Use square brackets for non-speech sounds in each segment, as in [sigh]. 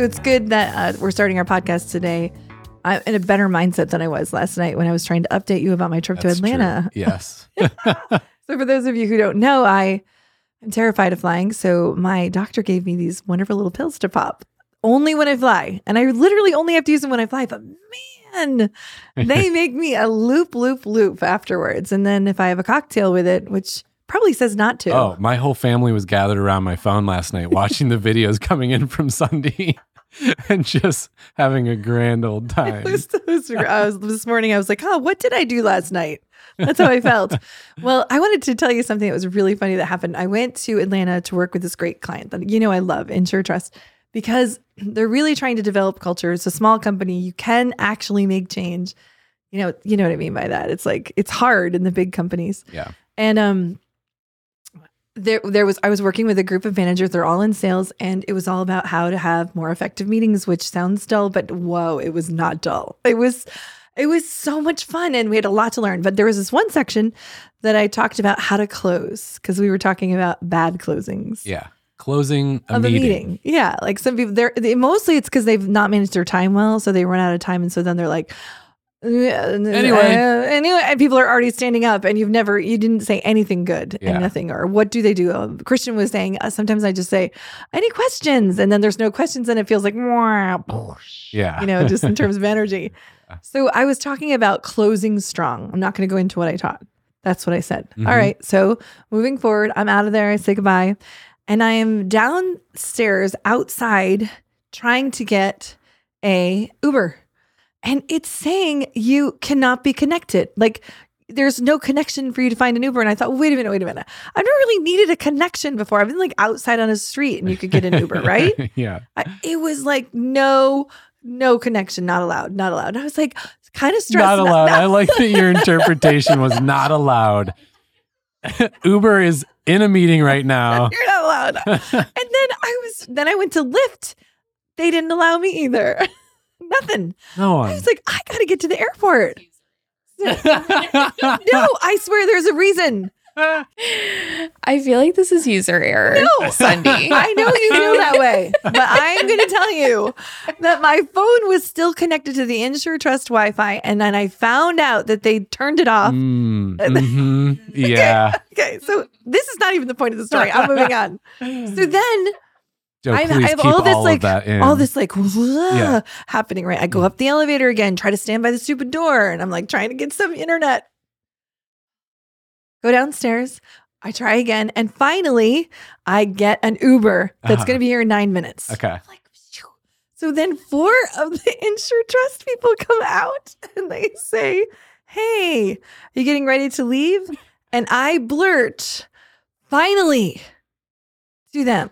So it's good that uh, we're starting our podcast today. I'm in a better mindset than I was last night when I was trying to update you about my trip That's to Atlanta. True. Yes. [laughs] [laughs] So for those of you who don't know, I am terrified of flying. So my doctor gave me these wonderful little pills to pop only when I fly. And I literally only have to use them when I fly. But man, they [laughs] make me a loop, loop, loop afterwards. And then if I have a cocktail with it, which probably says not to. Oh, my whole family was gathered around my phone last night watching the videos coming in from Sunday [laughs] and just having a grand old [laughs] time. Was- was- I was this morning. I was like, "Oh, what did I do last night?" That's how I felt. [laughs] well, I wanted to tell you something that was really funny that happened. I went to Atlanta to work with this great client that you know I love, Insure Trust, because they're really trying to develop culture. It's a small company. You can actually make change. You know, you know what I mean by that. It's like it's hard in the big companies. Yeah. And um there there was I was working with a group of managers, they're all in sales, and it was all about how to have more effective meetings, which sounds dull, but whoa, it was not dull. It was it was so much fun and we had a lot to learn. But there was this one section that I talked about how to close because we were talking about bad closings Yeah. Closing a of meeting. a meeting. Yeah, like some people, they're they, mostly it's because they've not managed their time well, so they run out of time, and so then they're like, anyway, Anyway. anyway, and people are already standing up, and you've never, you didn't say anything good Yeah. and nothing, or what do they do? Um, Christian was saying uh, sometimes I just say, any questions, and then there's no questions, and it feels like, [laughs] Yeah. you know, just in terms of [laughs] energy. So I was talking about closing strong. I'm not going to go into what I taught. That's what I said. All Mhm. right. So moving forward, I'm out of there. I say goodbye. And I am downstairs outside trying to get a Uber. And it's saying you cannot be connected. Like there's no connection for you to find an Uber. And I thought, wait a minute, wait a minute. I've never really needed a connection before. I've been like outside on a street and you could get an Uber, [laughs] right? yeah. I, it was like no no connection not allowed not allowed And i was like kind of stressed Not allowed. not- I like that your [laughs] interpretation was not allowed. [laughs] Uber is in a meeting right now. you're not allowed and then i was then i went to lyft they didn't allow me either nothing no i one. was like i gotta get to the airport [laughs] no i swear there's a reason I feel like this is user error. No. Sunday. [laughs] i know you feel that way but i'm gonna tell you that my phone was still connected to the insure trust wi-fi and then i found out that they turned it off Mm, [laughs] mhm. Yeah. Okay, so this is not even the point of the story. I'm moving on. So then I, have all this all like all this like Yeah. happening, right? I go up the elevator again, try to stand by the stupid door, and I'm like trying to get some internet. Go downstairs. I try again, and finally, I get an Uber that's Uh-huh. going to be here in nine minutes. Okay. I'm like, phew. so then four of the [laughs] insure trust people come out and they say, Hey, are you getting ready to leave? And I blurt, finally, to them.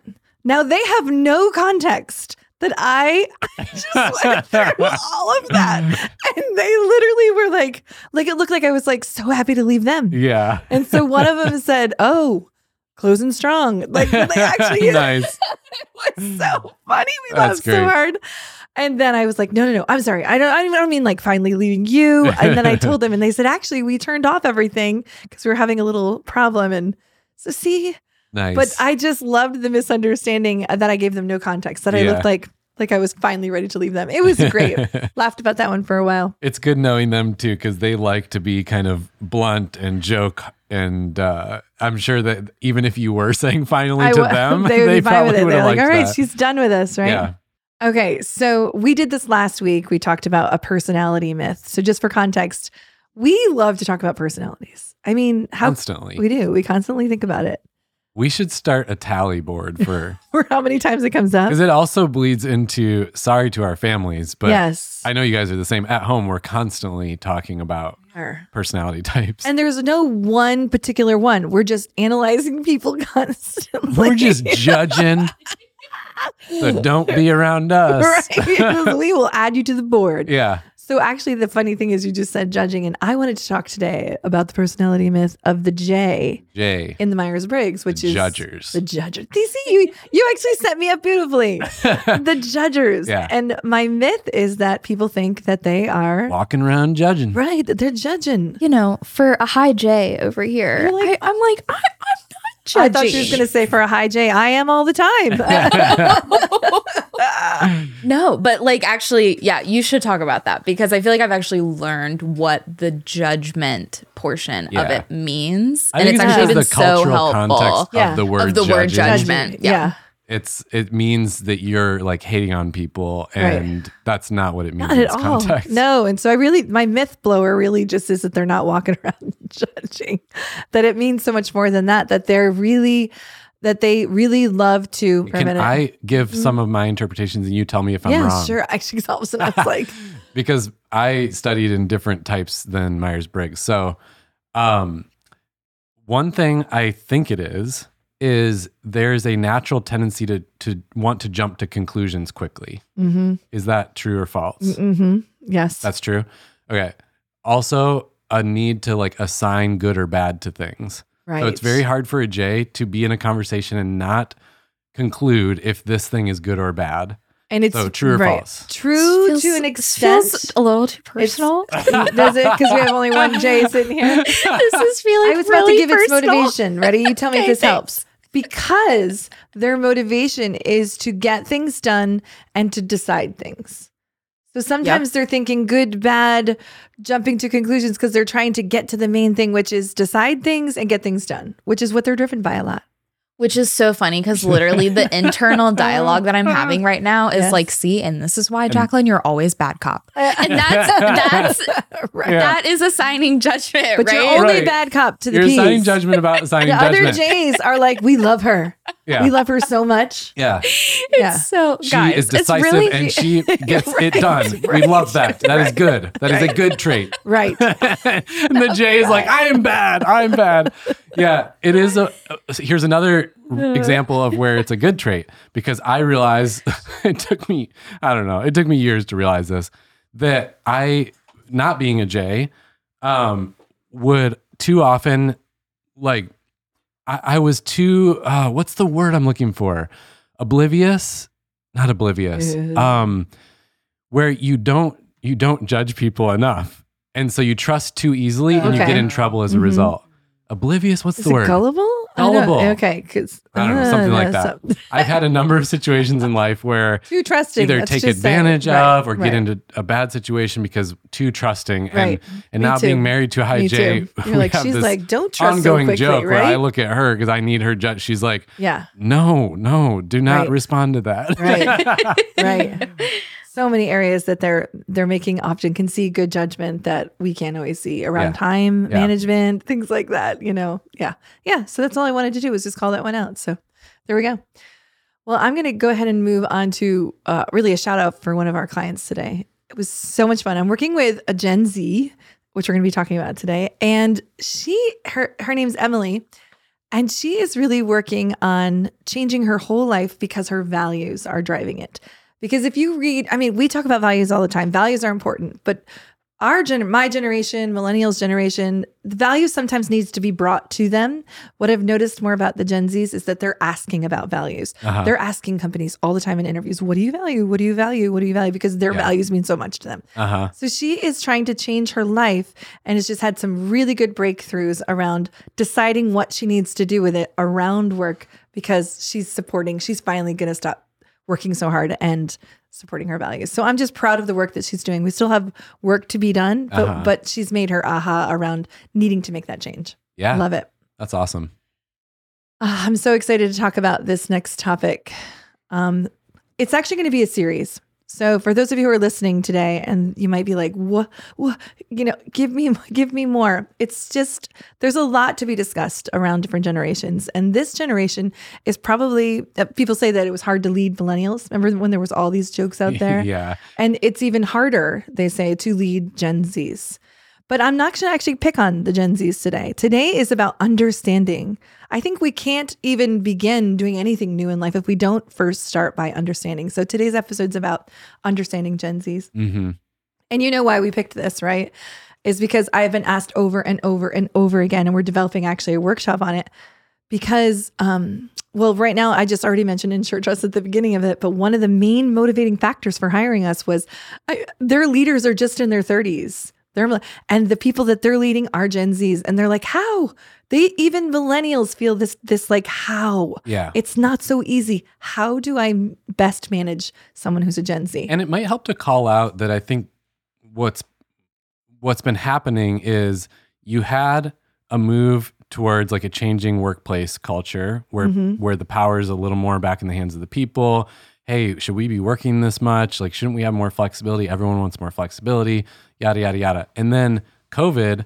Now they have no context that I [laughs] just went through [laughs] all of that. And they literally were like, like it looked like I was like so happy to leave them. Yeah. And so one of them said, [laughs] Oh, closing strong. Like they actually nice. it was so funny. We That's laughed so hard. And then I was like, no, no, no. I'm sorry. I don't. I don't, I don't mean like finally leaving you. And then I told them, and they said, actually, we turned off everything because we were having a little problem. And so, see, Nice. but I just loved the misunderstanding that I gave them no context. That I Yeah. looked like like I was finally ready to leave them. It was great. [laughs] Laughed about that one for a while. it's good knowing them too because they like to be kind of blunt and joke and uh, i'm sure that even if you were [laughs] saying finally I to them [laughs] they would be fine probably with it. would They're have like, all right, that. she's done with us, right? yeah Okay, so we did this last week. We talked about a personality myth. So just for context, we love to talk about personalities. I mean, how constantly we do. We constantly think about it. We should start a tally board for [laughs] For how many times it comes up. because it also bleeds into sorry to our families but yes. i know you guys are the same at home we're constantly talking about personality types And there's no one particular one. We're just analyzing [laughs] people constantly. we're just [laughs] judging so don't be around us right. we will add you to the board. yeah So actually, the funny thing is, you just said judging, and I wanted to talk today about the personality myth of the J jay in the Myers Briggs, which The is judgers. The judgers. [laughs] You see, you you actually set me up beautifully. [laughs] the judgers. Yeah. And my myth is that people think that they are walking around judging right. They're judging. you know, for a high J over here, like- I, I'm like, I, I'm not judging. I thought she was going to say for a high J, I am all the time. [laughs] No, but like actually, yeah, you should talk about that because I feel like I've actually learned what the judgment portion of it means. I and think it's it's actually been the so cultural helpful. context Yeah. of the word Of the word judgment. yeah. Yeah. It's it means that you're like hating on people, Right. and that's not what it means Not in at this all. context. No. And so I really, my myth blower really just is that they're not walking [laughs] around judging, that it means so much more than that, that they're really, that they really love to. Can. I give some of my interpretations and you tell me if I'm yeah, wrong? sure. Actually, all of a sudden I was [laughs] like, because I studied in different types than Myers Briggs. So, um, one thing I think it is is there's a natural tendency to to want to jump to conclusions quickly. mm-hmm, Is that true or false? mm-hmm. Yes. That's true. Okay. Also, a need to like assign good or bad to things. Right. So it's very hard for a J to be in a conversation and not conclude if this thing is good or bad. And it's So true or right. false? True Feels- to an extent. feels a little too personal. [laughs] Does it? Because we have only one J [laughs] sitting here. this is feeling I was about to give its motivation. Ready? You tell me [laughs] if this thanks. helps. Because their motivation is to get things done and to decide things. So sometimes they're thinking good, bad, jumping to conclusions because they're trying to get to the main thing, which is decide things and get things done, which is what they're driven by a lot. Which is so funny because literally the [laughs] internal dialogue that I'm having right now is Yes. like, see, and this is why, Jacqueline, you're always bad cop. Uh, [laughs] and that's [laughs] that's right. Yeah. that is assigning judgment, But right? you're only Right. bad cop to the You're P's. assigning judgment about assigning The other judgment. J's are like, we love her. Yeah. We love her so much. yeah. it's yeah. so She guys, is it's decisive really and she [laughs] gets it Right, done. We love that. That is good. That is a good trait. Right. [laughs] and the J is like, I am bad. I'm bad. Yeah, it is a. Here's another example of where it's a good trait because I realize [laughs] it took me, I don't know, it took me years to realize this that I, not being a J, um, would too often like, I, I was too, uh, what's the word I'm looking for? Oblivious? Not oblivious. Um, where you don't you don't judge people enough, and so you trust too easily, and you get in trouble as a Mhm. result. Oblivious? What's Is the it word? gullible? I don't- Gullible. Okay, because I don't know, uh, something like that. I've had a number of situations in life where [laughs] Too trusting. either take just say. advantage Right, of or right. get into a bad situation because too trusting and Right. and Me now too. being married to a high Me J, too. [laughs] You're like, have she's this like, don't trust ongoing so quickly, joke right? where I look at her because I need her judge. She's like, yeah, no, no, do not Right. respond to that. Right. [laughs] right. So many areas that they're they're making often can see good judgment that we can't always see around Yeah. time Yeah. management, things like that. You know, yeah, yeah. So that's all I wanted to do was just call that one out. So there we go. Well, I'm going to go ahead and move on to uh, really a shout out for one of our clients today. It was so much fun. I'm working with a Gen Z, which we're going to be talking about today, and she her her name's Emily. And she is really working on changing her whole life because her values are driving it. Because if you read, I mean, we talk about values all the time. Values are important, but our gen, my generation, millennials generation, the values sometimes needs to be brought to them. What I've noticed more about the Gen Zs is that they're asking about values. Uh-huh. They're asking companies all the time in interviews, "What do you value? What do you value? What do you value?" Because their Yeah. values mean so much to them. Uh huh. So she is trying to change her life and has just had some really good breakthroughs around deciding what she needs to do with it around work because she's supporting, she's finally going to stop working so hard and supporting her values. So I'm just proud of the work that she's doing. We still have work to be done, but Uh-huh. but she's made her aha around needing to make that change. Yeah. Love it. That's awesome. Ah, I'm so excited to talk about this next topic. Um, it's actually going to be a series. So for those of you who are listening today, and you might be like, "What? What? You know, give me, [laughs] give me more." It's just there's a lot to be discussed around different generations, and this generation is probably. Uh, people say that it was hard to lead millennials. Remember when there was all these jokes out [laughs] there? yeah. And it's even harder, they say, to lead Gen Zs. But I'm not going to actually pick on the Gen Zs today. Today is about understanding. I think we can't even begin doing anything new in life if we don't first start by understanding. So today's episode's about understanding Gen Zs. Mm-hmm. And you know why we picked this, right? Is because I've been asked over and over and over again, and we're developing actually a workshop on it. Because, um, well, right now, I just already mentioned Insure Trust at the beginning of it, but one of the main motivating factors for hiring us was I, their leaders are just in their 30s. They're and the people that they're leading are Gen Zs, and they're like, how? They even millennials feel this this like how? Yeah. It's not so easy. How do I best manage someone who's a Gen Z? And it might help to call out that I think what's what's been happening is you had a move towards like a changing workplace culture where Mhm. where the power is a little more back in the hands of the people. Hey, should we be working this much? Like, shouldn't we have more flexibility? Everyone wants more flexibility, yada yada yada. And then COVID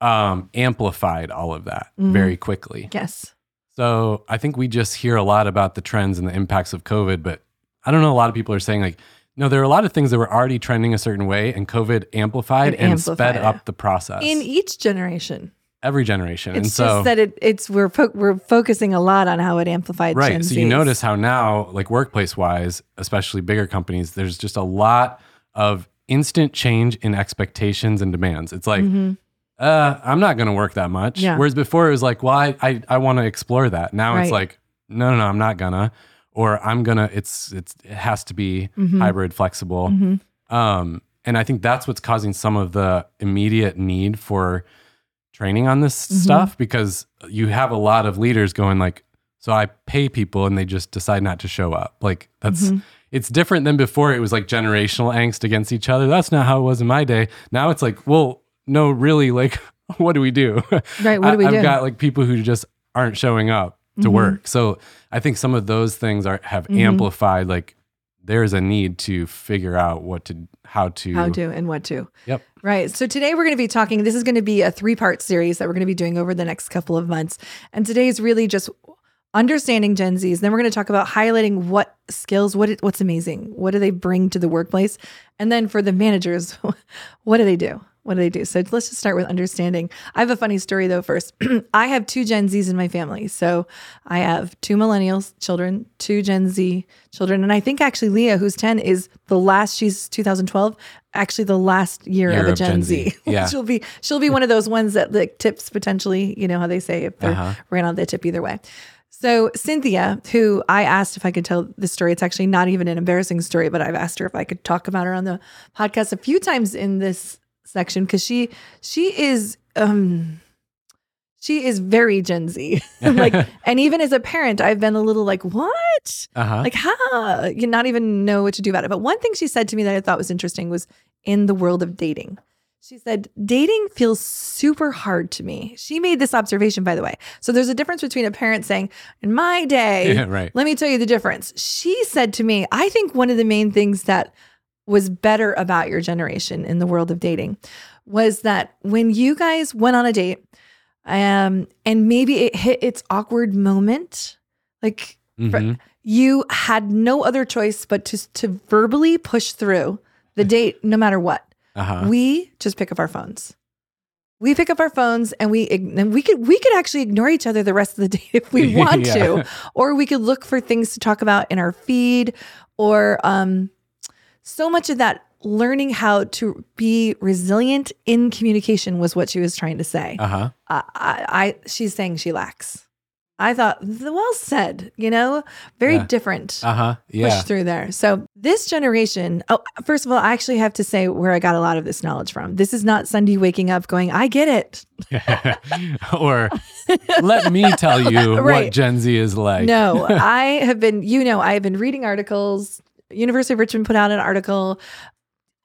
um, amplified all of that Mhm. very quickly. yes. So I think we just hear a lot about the trends and the impacts of COVID, but I don't know. A lot of people are saying like, no, there are a lot of things that were already trending a certain way, and COVID amplified and amplified sped it. up the process. In each generation, every generation, and so just that it, it's we're fo- we're focusing a lot on how it amplified. right. Gen so you notice how now, like workplace wise, especially bigger companies, there's just a lot of instant change in expectations and demands. It's like. Mhm. Uh, I'm not going to work that much. Yeah. Whereas before it was like, well, I, I, I want to explore that. Now it's like, no, no, no, I'm not gonna, or I'm gonna. It's, it's, it has to be Mhm. hybrid, flexible. Mhm. Um, and I think that's what's causing some of the immediate need for training on this Mhm. stuff because you have a lot of leaders going like, so I pay people and they just decide not to show up. Like that's Mhm. It's different than before. It was like generational angst against each other. That's not how it was in my day. Now it's like, well, no, really, like, [laughs] what do we do? Right. What do we I, do? I've got like people who just aren't showing up to Mhm. work. So I think some of those things are have Mhm. amplified. Like there's a need to figure out what to, how to, how to and what to. Yep. Right. So today we're going to be talking. This is going to be a three part series that we're going to be doing over the next couple of months. And today is really just understanding Gen Zs. Then we're going to talk about highlighting what skills, what it, what's amazing, what do they bring to the workplace, and then for the managers, [laughs] what do they do? What do they do? So let's just start with understanding. I have a funny story though. First, [clears throat] I have two Gen Zs in my family. So I have two millennials children, two Gen Z children, and I think actually Leah, who's ten, is the last. She's 2012. Actually, the last year, Year of a Gen, Gen Z. Z. [laughs] Yeah. she'll be she'll be one of those ones that like tips potentially. You know how they say if they're Uh-huh. ran on the tip either way. So Cynthia, who I asked if I could tell this story, it's actually not even an embarrassing story, but I've asked her if I could talk about her on the podcast a few times in this section because she she is um she is very Gen Z. [laughs] like [laughs] and even as a parent, I've been a little like, what? uh-huh. Like how you not even know what to do about it. But one thing she said to me that I thought was interesting was in the world of dating. She said, dating feels super hard to me. She made this observation, by the way. So there's a difference between a parent saying, in my day, [laughs] yeah, right. let me tell you the difference. She said to me, I think one of the main things that was better about your generation in the world of dating was that when you guys went on a date, um, and maybe it hit its awkward moment, like Mhm. you had no other choice but to to verbally push through the date no matter what. Uh-huh. We just pick up our phones. We pick up our phones and we and we could we could actually ignore each other the rest of the [laughs] day if we [laughs] want Yeah. to, [laughs] or we could look for things to talk about in our feed, or um, so much of that learning how to be resilient in communication was what she was trying to say. uh-huh. I, I, I she's saying she lacks. I thought well said, you know, very Yeah. different Uh-huh. push through there. So this generation, oh, first of all, I actually have to say where I got a lot of this knowledge from. This is not Sunday waking up going, I get it. [laughs] or let me tell you [laughs] Right. what Gen Z is like. no, [laughs] I have been, you know, I have been reading articles. University of Richmond put out an article.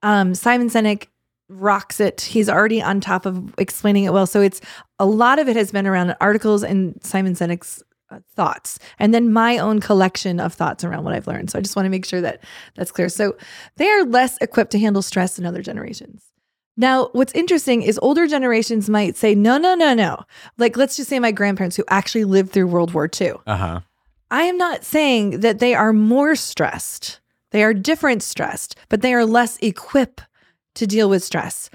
Um, Simon Sinek rocks it. He's already on top of explaining it well. So it's a lot of it has been around articles and Simon Sinek's uh, thoughts, and then my own collection of thoughts around what I've learned. So I just want to make sure that that's clear. So they are less equipped to handle stress than other generations. Now, what's interesting is older generations might say, no, no, no, no. Like, let's just say my grandparents who actually lived through World War II. Uh-huh. I am not saying that they are more stressed. They are different stressed, but they are less equipped to deal with stress.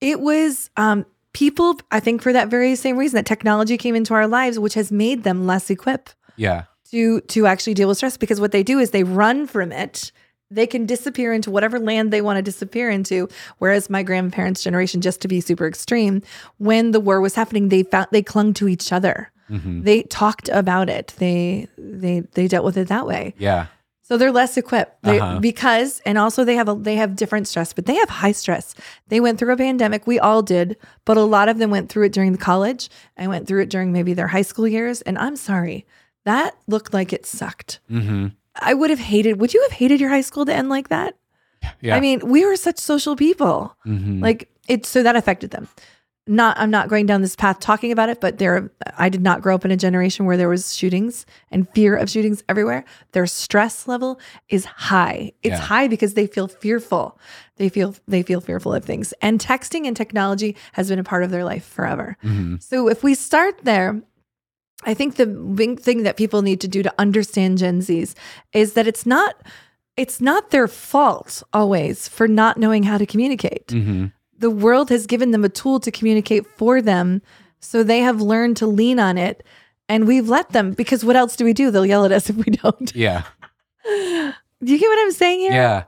It was um, people, I think, for that very same reason that technology came into our lives, which has made them less equipped Yeah. to to actually deal with stress because what they do is they run from it. They can disappear into whatever land they want to disappear into. Whereas my grandparents' generation, just to be super extreme, when the war was happening, they found they clung to each other. hmm They talked about it. They they they dealt with it that way. Yeah. So they're less equipped They- Uh-huh. because, and also they have a they have different stress, but they have high stress. They went through a pandemic. We all did, but a lot of them went through it during the college and went through it during maybe their high school years. And I'm sorry, that looked like it sucked. hmm I would have hated. Would you have hated your high school to end like that? Yeah. I mean, we were such social people. Mhm. Like it, so that affected them. Not, I'm not going down this path talking about it, but there, I did not grow up in a generation where there was shootings and fear of shootings everywhere. Their stress level is high. It's Yeah. high because they feel fearful. They feel they feel fearful of things. And texting and technology has been a part of their life forever. Mhm. So if we start there, I think the big thing that people need to do to understand Gen Zs is that it's not it's not their fault always for not knowing how to communicate. Mhm. The world has given them a tool to communicate for them, so they have learned to lean on it and we've let them because what else do we do? They'll yell at us [laughs] if we don't. Yeah. Do you get what I'm saying here? Yeah.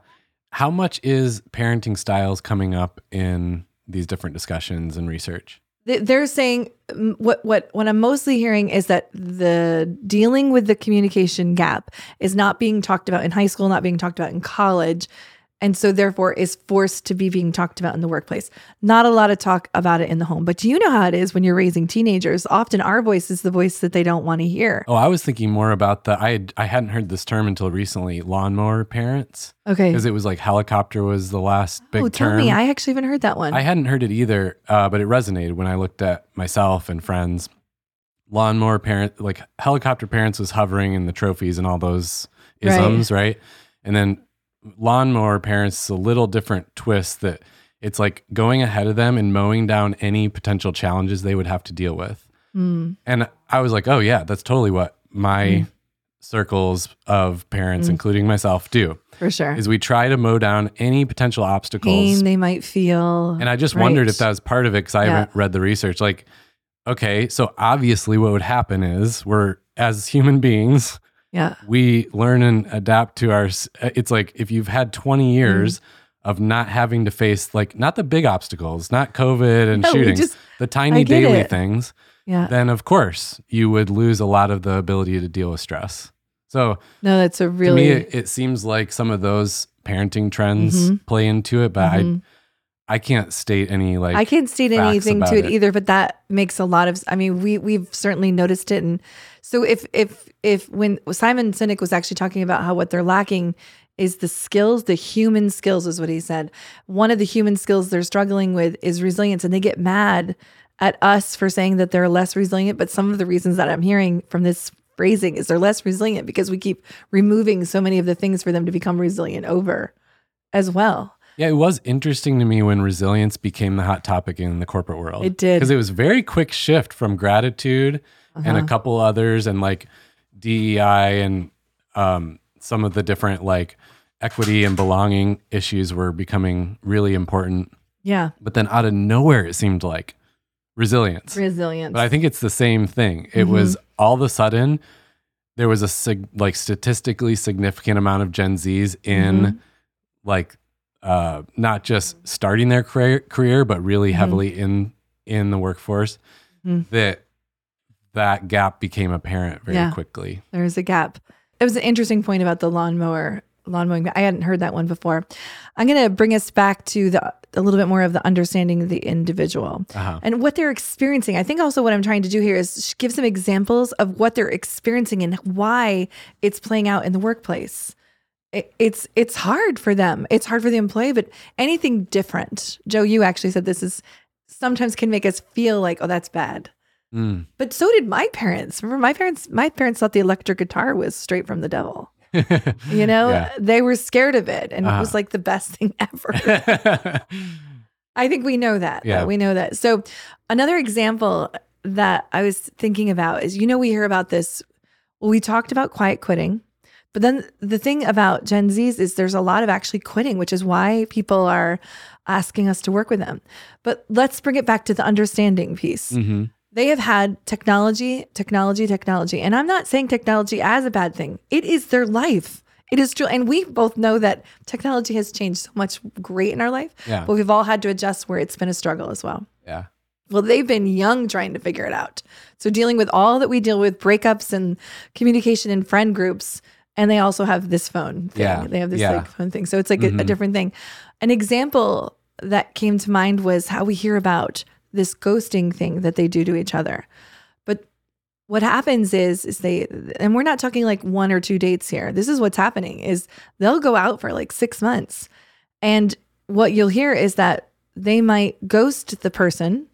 How much is parenting styles coming up in these different discussions and research? They- They're saying mm, what what what I'm mostly hearing is that the dealing with the communication gap is not being talked about in high school, not being talked about in college, and so therefore is forced to be being talked about in the workplace. Not a lot of talk about it in the home, but you know how it is when you're raising teenagers. Often our voice is the voice that they don't want to hear. Oh, I was thinking more about the I had, I hadn't heard this term until recently, lawnmower parents, Okay. because it was like helicopter was the last big oh, tell term. me. I actually haven't heard that one. I hadn't heard it either, uh, but it resonated when I looked at myself and friends. Lawnmower parent, like helicopter parents, was hovering in the trophies and all those Right. isms, right? And then lawnmower parents is a little different twist that it's like going ahead of them and mowing down any potential challenges they would have to deal with. Mm, And I was like, oh yeah, that's totally what my Mm. circles of parents, Mm. including myself, do. for sure. Is we try to mow down any potential obstacles Pain they might feel. and I just wondered if that was part of it because I Yeah. haven't read the research. Like, okay, so obviously what would happen is we're, as human beings, yeah. we learn and adapt to our, uh, it's like if you've had 20 Mm-hmm. years of not having to face, like, not the big obstacles, not COVID and No, shootings, just- the tiny daily it. things, Yeah. then of course you would lose a lot of the ability to deal with stress. So No, that's a really to me, it, it seems like some of those parenting trends Mhm. play into it, but Mhm. I, I can't state any like I can't state anything to it, it. either, but that makes a lot of. I mean, we we've certainly noticed it, and so if if if when Simon Sinek was actually talking about how what they're lacking is the skills, the human skills, is what he said. One of the human skills they're struggling with is resilience, and they get mad at us for saying that they're less resilient. But some of the reasons that I'm hearing from this phrasing is they're less resilient because we keep removing so many of the things for them to become resilient over, as well. Yeah, it was interesting to me when resilience became the hot topic in the corporate world. It did. Because it was very quick shift from gratitude and a Uh-huh. couple others and like DEI and um, some of the different like equity and belonging issues were becoming really important. Yeah, But then out of nowhere, it seemed like resilience. resilience. But I think it's the same thing. It Mhm. was all of a sudden there was a sig- like statistically significant amount of Gen Zs in Mhm. like uh not just starting their career, career but really Mhm. heavily in in the workforce Mhm. that that gap became apparent very Yeah. quickly. There's a gap. It was an interesting point about the lawnmower, lawn mowing. I hadn't heard that one before. I'm going to bring us back to the a little bit more of the understanding of the individual Uh-huh. and what they're experiencing. I think also what I'm trying to do here is give some examples of what they're experiencing and why it's playing out in the workplace. It, it's it's hard for them. It's hard for the employee, but anything different. Joe, you actually said this is sometimes can make us feel like, oh, that's bad. Mm. But so did my parents. Remember, my parents. My parents thought the electric guitar was straight from the devil. [laughs] You know, Yeah. they were scared of it, and it Uh-huh. was like the best thing [laughs] ever. [laughs] I think we know that. Yeah. We know that. So, another example that I was thinking about is, you know, we hear about this. Well, we talked about quiet quitting, but then the thing about Gen Zs is there's a lot of actually quitting, which is why people are asking us to work with them. But let's bring it back to the understanding piece hmm they have had technology, technology, technology. And I'm not saying technology as a bad thing. It is their life. It is true. And we both know that technology has changed so much great in our life, Yeah. but we've all had to adjust where it's been a struggle as well. Yeah. Well, they've been young trying to figure it out. So dealing with all that we deal with, breakups and communication in friend groups, and they also have this phone thing. Yeah. They have this Yeah. like phone thing. So it's like a, a Mhm. different thing. An example that came to mind was how we hear about this ghosting thing that they do to each other. But what happens is is they and we're not talking like one or two dates here. This is what's happening is they'll go out for like 6 months. And what you'll hear is that they might ghost the person,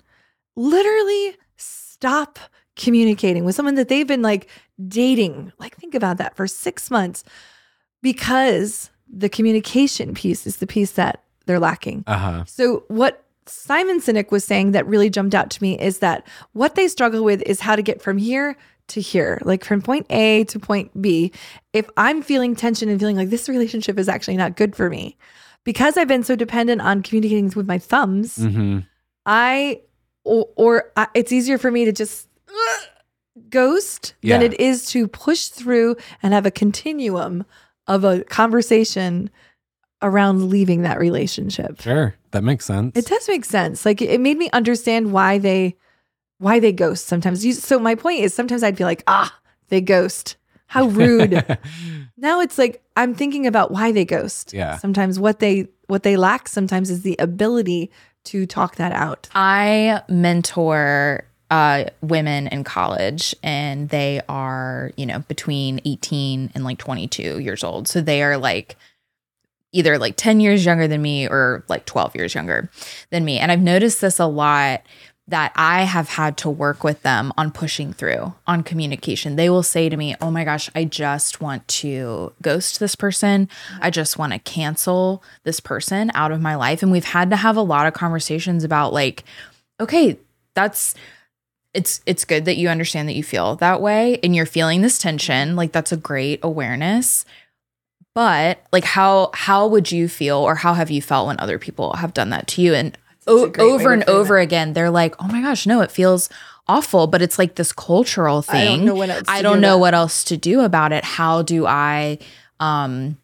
literally stop communicating with someone that they've been like dating. Like, think about that for six months because the communication piece is the piece that they're lacking. Uh huh. So, what Simon Sinek was saying that really jumped out to me is that what they struggle with is how to get from here to here, like from point A to point B. If I'm feeling tension and feeling like this relationship is actually not good for me, because I've been so dependent on communicating with my thumbs, Mm-hmm. I or, or I, it's easier for me to just uh, ghost than it is to push through and have a continuum of a conversation around leaving that relationship. Sure. That makes sense. It does make sense. Like it made me understand why they why they ghost sometimes. You, so my point is sometimes I'd be like, ah, they ghost. How [laughs] rude. now it's like I'm thinking about why they ghost. Yeah. Sometimes what they what they lack sometimes is the ability to talk that out. I mentor uh, women in college, and they are, you know, between 18 and like 22 years old. So they are like either like 10 years younger than me or like 12 years younger than me. And I've noticed this a lot that I have had to work with them on pushing through on communication. They will say to me, Oh my gosh, I just want to ghost this person. I just want to cancel this person out of my life. And we've had to have a lot of conversations about, like, okay, that's it's it's good that you understand that you feel that way and you're feeling this tension like that's a great awareness but like how how would you feel or how have you felt when other people have done that to you and o- a great way over and over again they're like oh my gosh no it feels awful but it's like this cultural thing I don't know what else to I do don't know about what else to do about it how do i um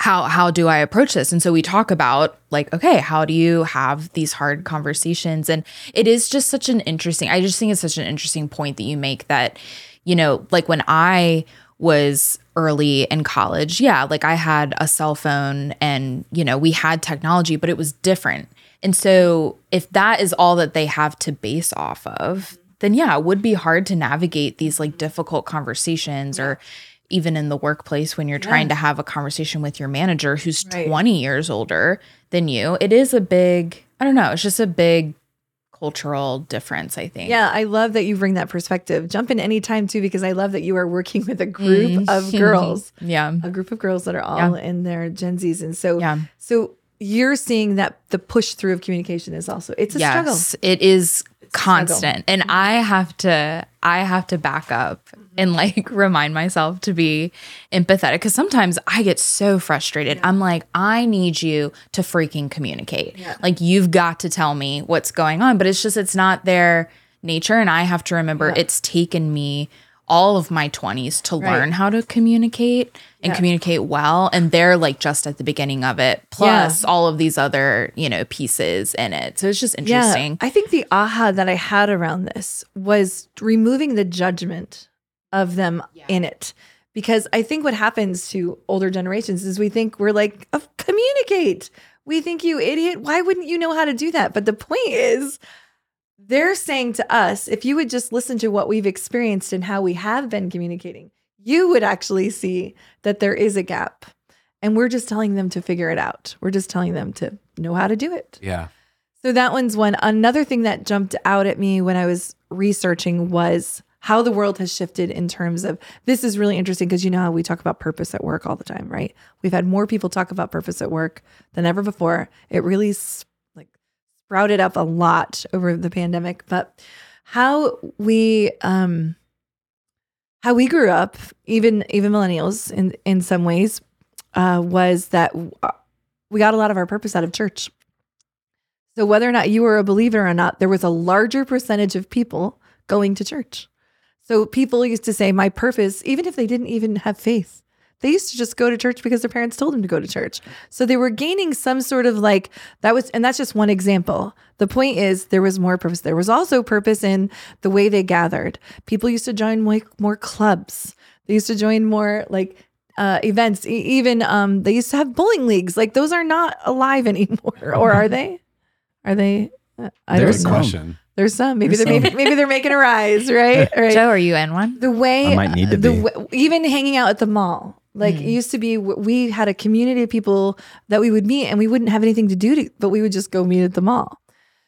how how do I approach this? And so we talk about like, okay, how do you have these hard conversations? And it is just such an interesting. I just think it's such an interesting point that you make that, you know, like when I was early in college, yeah, like I had a cell phone and you know we had technology, but it was different. And so if that is all that they have to base off of, then yeah, it would be hard to navigate these like difficult conversations or even in the workplace when you're trying to have a conversation with your manager who's Right. 20 years older than you. It is a big, I don't know, it's just a big cultural difference, I think. Yeah, I love that you bring that perspective. Jump in anytime too, because I love that you are working with a group Mm. of girls, [laughs] Yeah. a group of girls that are all in their Gen Zs. And so, Yeah. so you're seeing that the push through of communication is also, it's a struggle. It is struggle. constant. And I have to I have to back up and like [laughs] remind myself to be empathetic cuz sometimes I get so frustrated. I'm like I need you to freaking communicate. Like you've got to tell me what's going on, but it's just it's not their nature and I have to remember it's taken me all of my 20s to Right. learn how to communicate and Yeah. communicate well and they're like just at the beginning of it plus all of these other you know pieces in it so it's just interesting Yeah, I think the aha that I had around this was removing the judgment of them in it. Because I think what happens to older generations is we think we're like, "Of- communicate. We think you idiot. Why wouldn't you know how to do that? But the point is, they're saying to us, if you would just listen to what we've experienced and how we have been communicating, you would actually see that there is a gap. And we're just telling them to figure it out. We're just telling them to know how to do it. Yeah. So that one's one. Another thing that jumped out at me when I was researching was how the world has shifted in terms of this is really interesting because you know how we talk about purpose at work all the time, right? We've had more people talk about purpose at work than ever before. It really like sprouted up a lot over the pandemic, but how we um how we grew up, even even millennials in in some ways, uh, was that uh, we got a lot of our purpose out of church. So whether or not you were a believer or not, there was a larger percentage of people going to church. So people used to say, My purpose, even if they didn't even have faith, they used to just go to church because their parents told them to go to church. So they were gaining some sort of like that was, and that's just one example. The point is, there was more purpose. There was also purpose in the way they gathered. People used to join more, more clubs. They used to join more like uh, events. E- even um, they used to have bowling leagues. Like those are not alive [laughs] anymore, or are they? Are they? Uh, I There's a don't know. question. There's some. Maybe There's they're maybe, some. maybe they're making a rise, [laughs] right? Right. Joe, are you in one? the way I might need to the be. wa- even hanging out at the mall like it used to be we had a community of people that we would meet and we wouldn't have anything to do to, but we would just go meet at the mall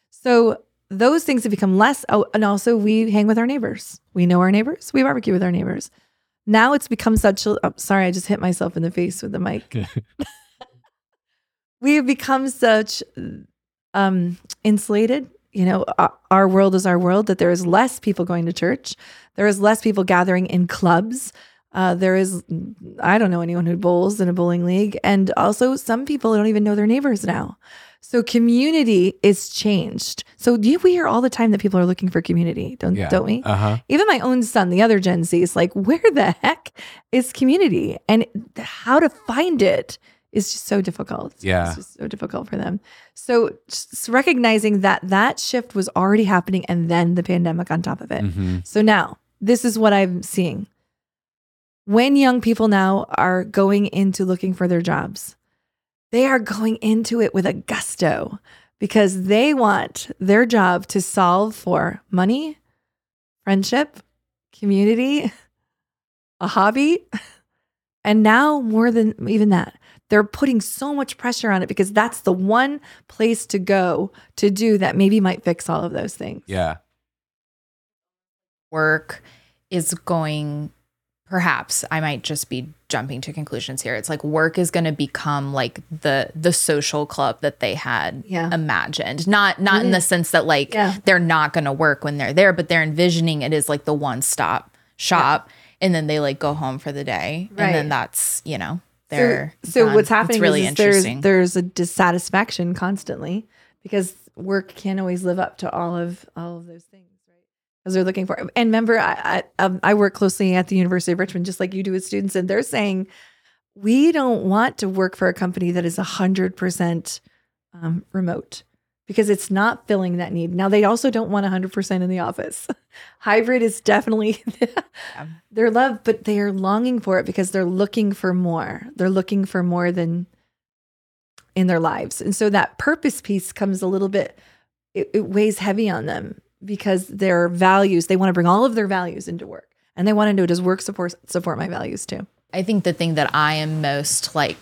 so those things have become less oh, and also we hang with our neighbors we know our neighbors we barbecue with our neighbors now it's become such a oh, sorry i just hit myself in the face with the mic [laughs] [laughs] we have become such um insulated you know our, our world is our world that there is less people going to church. There is less people gathering in clubs. Uh, there is i don't know anyone who bowls in a bowling league. And also some people don't even know their neighbors now. So community is changed. So you, we hear all the time that people are looking for community don't Yeah. don't we? Uh huh. even my own son, the other Gen Z, is like, where the heck is community? And how to find it is just so difficult. Yeah. It's just so difficult for them. So recognizing that that shift was already happening and then the pandemic on top of it. hmm So now this is what I'm seeing. When young people now are going into looking for their jobs, they are going into it with a gusto because they want their job to solve for money, friendship, community, a hobby. [laughs] And now, more than even that, they're putting so much pressure on it because that's the one place to go to do that maybe might fix all of those things. Yeah. work is going perhaps i might just be jumping to conclusions here it's like work is going to become like the the social club that they had Yeah. imagined not not in the mm-hmm. sense that like Yeah. they're not going to work when they're there but they're envisioning it as like the one stop shop and then they like go home for the day Right. and then that's you know they're so, so what's happening it's really is, there's there's a dissatisfaction constantly because work can't always live up to all of all of those things right? Because they're looking for and remember i I, um, I work closely at the university of richmond just like you do with students and they're saying we don't want to work for a company that is 100% um, remote because it's not filling that need now they also don't want 100% in the office [laughs] hybrid is definitely [laughs] their love, but they are longing for it because they're looking for more. They're looking for more than in their lives. And so that purpose piece comes a little bit, it, it weighs heavy on them because their values, they want to bring all of their values into work. And they want to know does work support support my values too? I think the thing that I am most like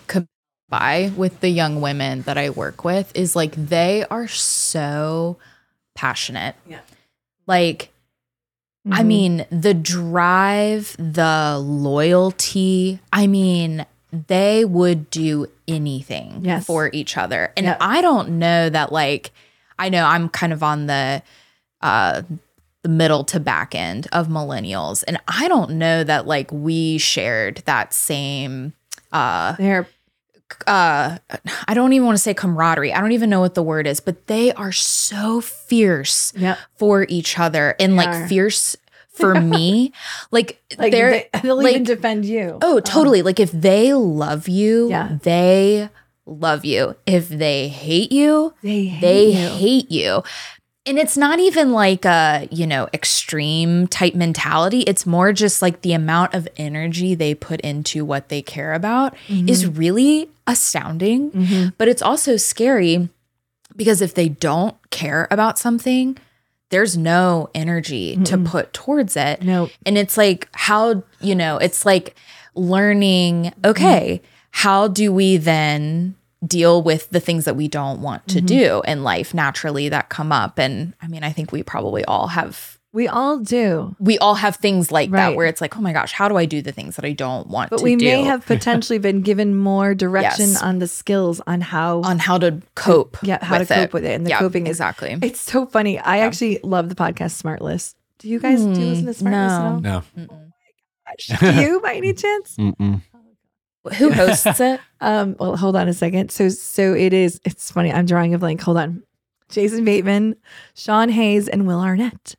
by with the young women that I work with is like they are so passionate. Yeah. Like, I Mhm. mean, the drive, the loyalty, I mean, they would do anything Yes. for each other. And Yep. I don't know that like I know I'm kind of on the uh the middle to back end of millennials and I don't know that like we shared that same uh they're uh I don't even want to say camaraderie. I don't even know what the word is, but they are so fierce Yep. for each other and They like are. fierce for [laughs] me. Like, like they're they, [laughs] they'll like- even defend you. Oh, totally. like if they love you, Yeah. they love you. If they hate you, they hate they you. hate you. And it's not even like a, you know, extreme type mentality. It's more just like the amount of energy they put into what they care about is Mm-hmm. really astounding. But it's also scary because if they don't care about something, there's no energy to put towards it. No. And it's like, how, you know, it's like learning, okay, how do we then deal with the things that we don't want to mm-hmm. do in life naturally that come up? And I mean, I think we probably all have. We all do. We all have things like that where it's like, oh my gosh, how do I do the things that I don't want But to we do? may have potentially been given more [laughs] direction Yes. on the skills on how on how to cope. yeah, how to cope it. with it. And the Yeah, coping is exactly. It's so funny. I actually love the podcast SmartLess. Do you guys do you listen to hmm, SmartLess at all? No. Oh Mm-mm. Do [laughs] you by any chance? Mm-mm. Who [laughs] hosts it? Um, well, hold on a second. So so it is it's funny. I'm drawing a blank. Hold on. Jason Bateman, Sean Hayes, and Will Arnett.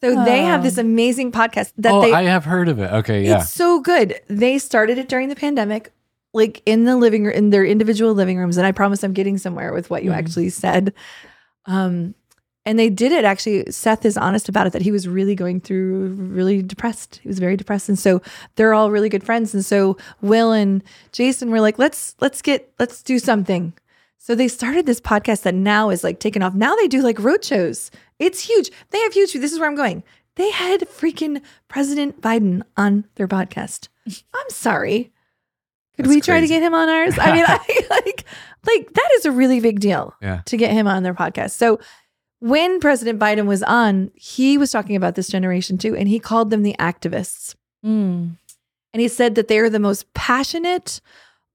So they have this amazing podcast that oh, they I have heard of it. Okay, yeah. It's so good. They started it during the pandemic, like in the living room, in their individual living rooms. And I promise I'm getting somewhere with what you Mhm. actually said. Um, and they did it actually. Seth is honest about it that he was really going through really depressed. He was very depressed, and so they're all really good friends. And so Will and Jason were like, let's let's get let's do something. So they started this podcast that now is like taken off. Now they do like road shows. It's huge. They have huge. This is where I'm going. They had freaking President Biden on their podcast. [laughs] I'm sorry. Could That's we try to get him on ours? I mean, [laughs] I, like, like that is a really big deal Yeah. to get him on their podcast. So when President Biden was on, he was talking about this generation too, and he called them the activists. Mm. And he said that they are the most passionate,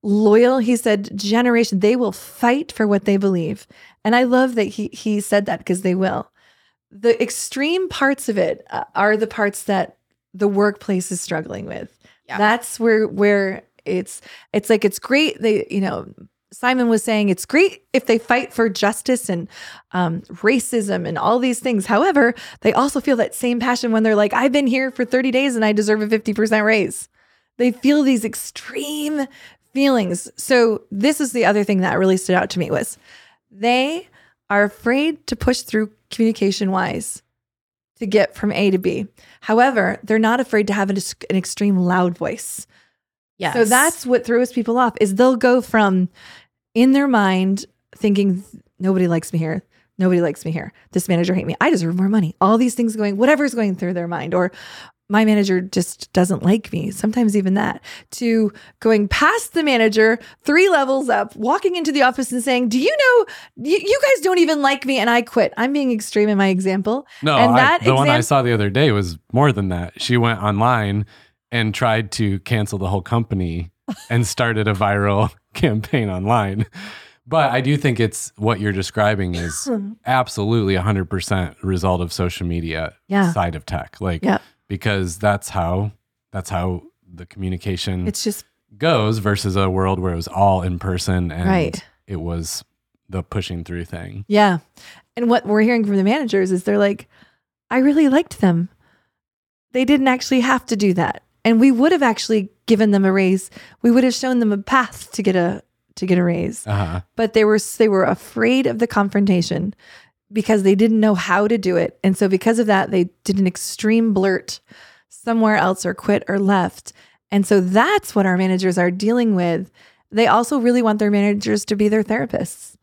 loyal, he said, generation. They will fight for what they believe. And I love that he he said that because they will. The extreme parts of it uh, are the parts that the workplace is struggling with. Yeah. That's where where it's it's like it's great they you know Simon was saying it's great if they fight for justice and um, racism and all these things. However, they also feel that same passion when they're like, I've been here for 30 days and I deserve a 50% raise. They feel these extreme feelings. So this is the other thing that really stood out to me was they are afraid to push through communication wise to get from A to B. However, they're not afraid to have an, an extreme loud voice. Yes. So that's what throws people off is they'll go from in their mind thinking nobody likes me here. Nobody likes me here. This manager hate me. I deserve more money. All these things going, whatever's going through their mind, or my manager just doesn't like me. Sometimes even that. To going past the manager, three levels up, walking into the office and saying, "Do you know you, you guys don't even like me and I quit." I'm being extreme in my example. No, And I, that the one I saw the other day was more than that. She went online and tried to cancel the whole company and started a viral [laughs] campaign online. But I do think it's what you're describing is [laughs] absolutely 100% result of social media Yeah. side of tech. Like Yeah. because that's how that's how the communication It's just goes versus a world where it was all in person and Right. it was the pushing through thing. Yeah. And what we're hearing from the managers is they're like, I really liked them. They didn't actually have to do that. And we would have actually given them a raise. We would have shown them a path to get a to get a raise. Uh-huh. But they were they were afraid of the confrontation because they didn't know how to do it. And so because of that, they did an extreme blurt somewhere else or quit or left. And so that's what our managers are dealing with. They also really want their managers to be their therapists.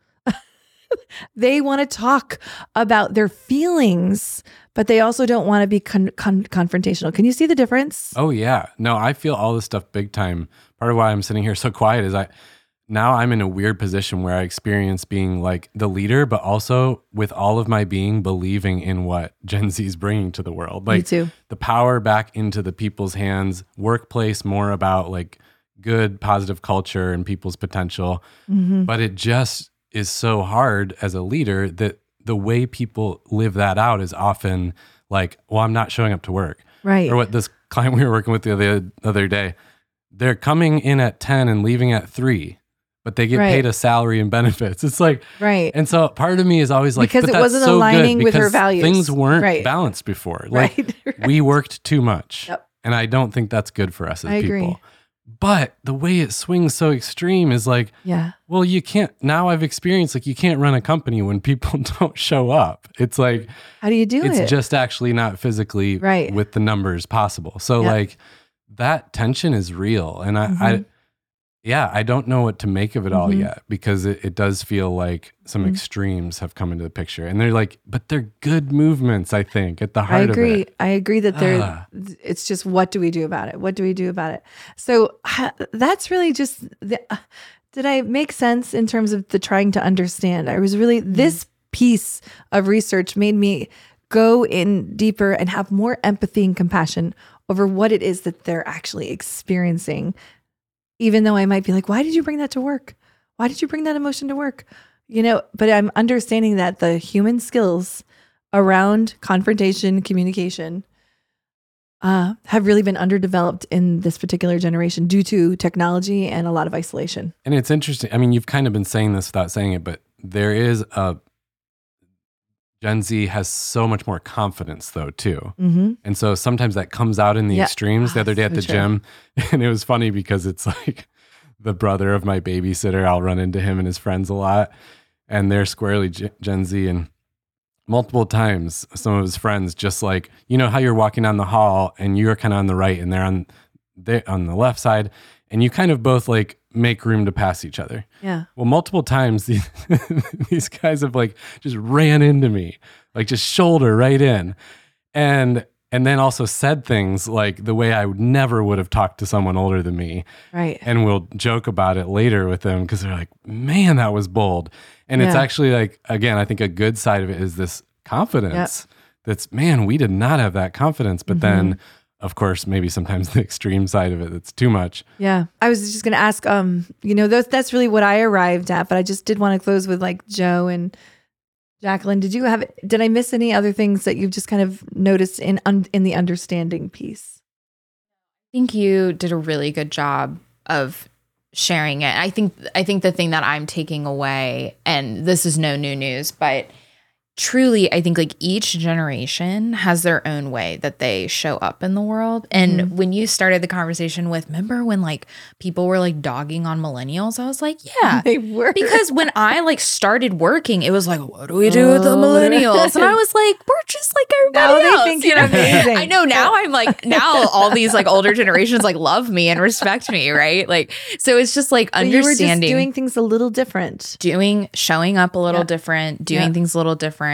[laughs] they want to talk about their feelings, but they also don't want to be con- con- confrontational. Can you see the difference? Oh yeah. No, I feel all this stuff big time. Part of why I'm sitting here so quiet is I now I'm in a weird position where I experience being like the leader, but also with all of my being believing in what Gen Z is bringing to the world. Me Like too. the power back into the people's hands, workplace more about like good positive culture and people's potential. hmm But it just is so hard as a leader that the way people live that out is often like, well, I'm not showing up to work Right. or what this [laughs] client we were working with the other, other day, they're coming in at 10 and leaving at 3, but they get Right. paid a salary and benefits. It's like, Right. and so part of me is always like, Because it that's wasn't so aligning with her values. Things weren't Right. balanced before. [laughs] Like right. [laughs] we worked too much. Yep. And I don't think that's good for us as I people. agree. But the way it swings so extreme is like, yeah. well, you can't now I've experienced like you can't run a company when people [laughs] don't show up. It's like How do you do it's it? It's just actually not physically Right. with the numbers possible. So Yep. like that tension is real. And I, I Mhm. Yeah, I don't know what to make of it all Mhm. yet because it, it does feel like some Mhm. extremes have come into the picture. And they're like, but they're good movements, I think, at the heart of agree. it. I agree that there. Ah. It's just what do we do about it? What do we do about it? So that's really just. The, uh, did I make sense in terms of the trying to understand? I was really this piece of research made me go in deeper and have more empathy and compassion over what it is that they're actually experiencing. Even though I might be like, why did you bring that to work? Why did you bring that emotion to work? You know, but I'm understanding that the human skills around confrontation, communication, uh, have really been underdeveloped in this particular generation due to technology and a lot of isolation. And it's interesting. I mean, you've kind of been saying this without saying it, but there is a Gen Z has so much more confidence though, too. Mm-hmm. And so sometimes that comes out in the Yeah. extremes. The Ah, other day at the gym, [laughs] and it was funny because it's like the brother of my babysitter. I'll run into him and his friends a lot, and they're squarely Gen Gen Z. And multiple times some of his friends just like you know how you're walking down the hall and you're kind of on the right and they're on they on the left side and you kind of both like make room to pass each other Yeah. well multiple times these, [laughs] these guys have like just ran into me like just shoulder right in and and then also said things like the way I would never would have talked to someone older than me Right. and we'll joke about it later with them because they're like, man, that was bold. And it's actually like, again, I think a good side of it is this confidence that's, man, we did not have that confidence. But Mm-hmm. then, of course, maybe sometimes [laughs] the extreme side of it that's too much. Yeah. I was just going to ask, um, you know, that's, that's really what I arrived at, but I just did want to close with like Joe and Jacqueline. Did you have, did I miss any other things that you've just kind of noticed in, un, in the understanding piece? I think you did a really good job of sharing it. I think I think the thing that I'm taking away and this is no new news, but truly I think like each generation has their own way that they show up in the world. And Mm-hmm. when you started the conversation with remember when like people were like dogging on millennials, I was like, yeah. [laughs] They were. Because when I like started working, it was like, what do we do with the Oh, millennials? And I [laughs] was like, we're just like Now everybody they else. think you know? [laughs] amazing. I know now I'm like now all these like older generations like love me and respect me, right? Like so it's just like were just understanding doing things a little different. doing showing up a little Yeah. different, doing Yeah. things a little different.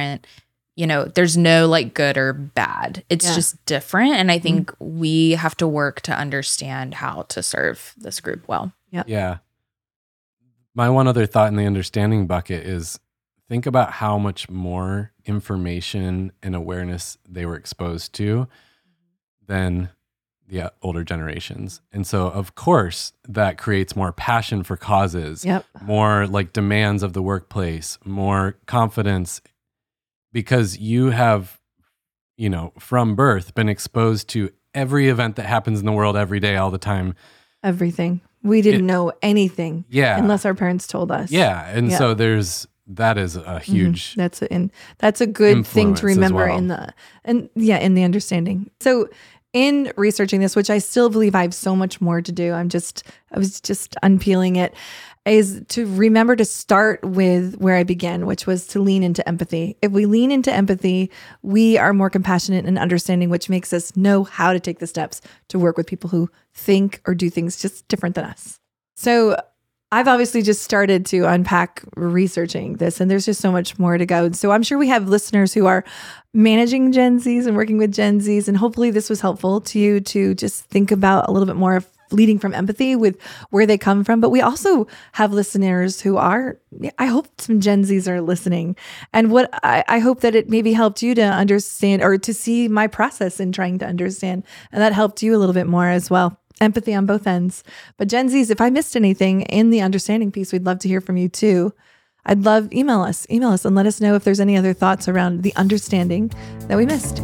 You know, there's no like good or bad. It's Yeah. Mm-hmm. just different and I think we have to work to understand how to serve this group well. Yeah. Yeah. My one other thought in the understanding bucket is think about how much more information and awareness they were exposed to than the uh, older generations. And so, of course, that creates more passion for causes, Yep. more like demands of the workplace, more confidence because you have, you know, from birth been exposed to every event that happens in the world every day, all the time. Everything. We didn't It- know anything Yeah. unless our parents told us. Yeah, and Yeah. so there's that is a Mhm. huge That's a, and that's a good thing to remember well. in the and yeah in the understanding. So in researching this, which I still believe I have so much more to do, I'm just I was just unpeeling it. Is to remember to start with where I began, which was to lean into empathy. If we lean into empathy, we are more compassionate and understanding, which makes us know how to take the steps to work with people who think or do things just different than us. So I've obviously just started to unpack researching this, and there's just so much more to go. So I'm sure we have listeners who are managing Gen Zs and working with Gen Zs, and hopefully this was helpful to you to just think about a little bit more of leading from empathy with where they come from. But we also have listeners who are, I hope some Gen Zs are listening. And what I, I hope that it maybe helped you to understand or to see my process in trying to understand. And that helped you a little bit more as well empathy on both ends. But Gen Zs, if I missed anything in the understanding piece, we'd love to hear from you too. I'd love email us, email us and let us know if there's any other thoughts around the understanding that we missed.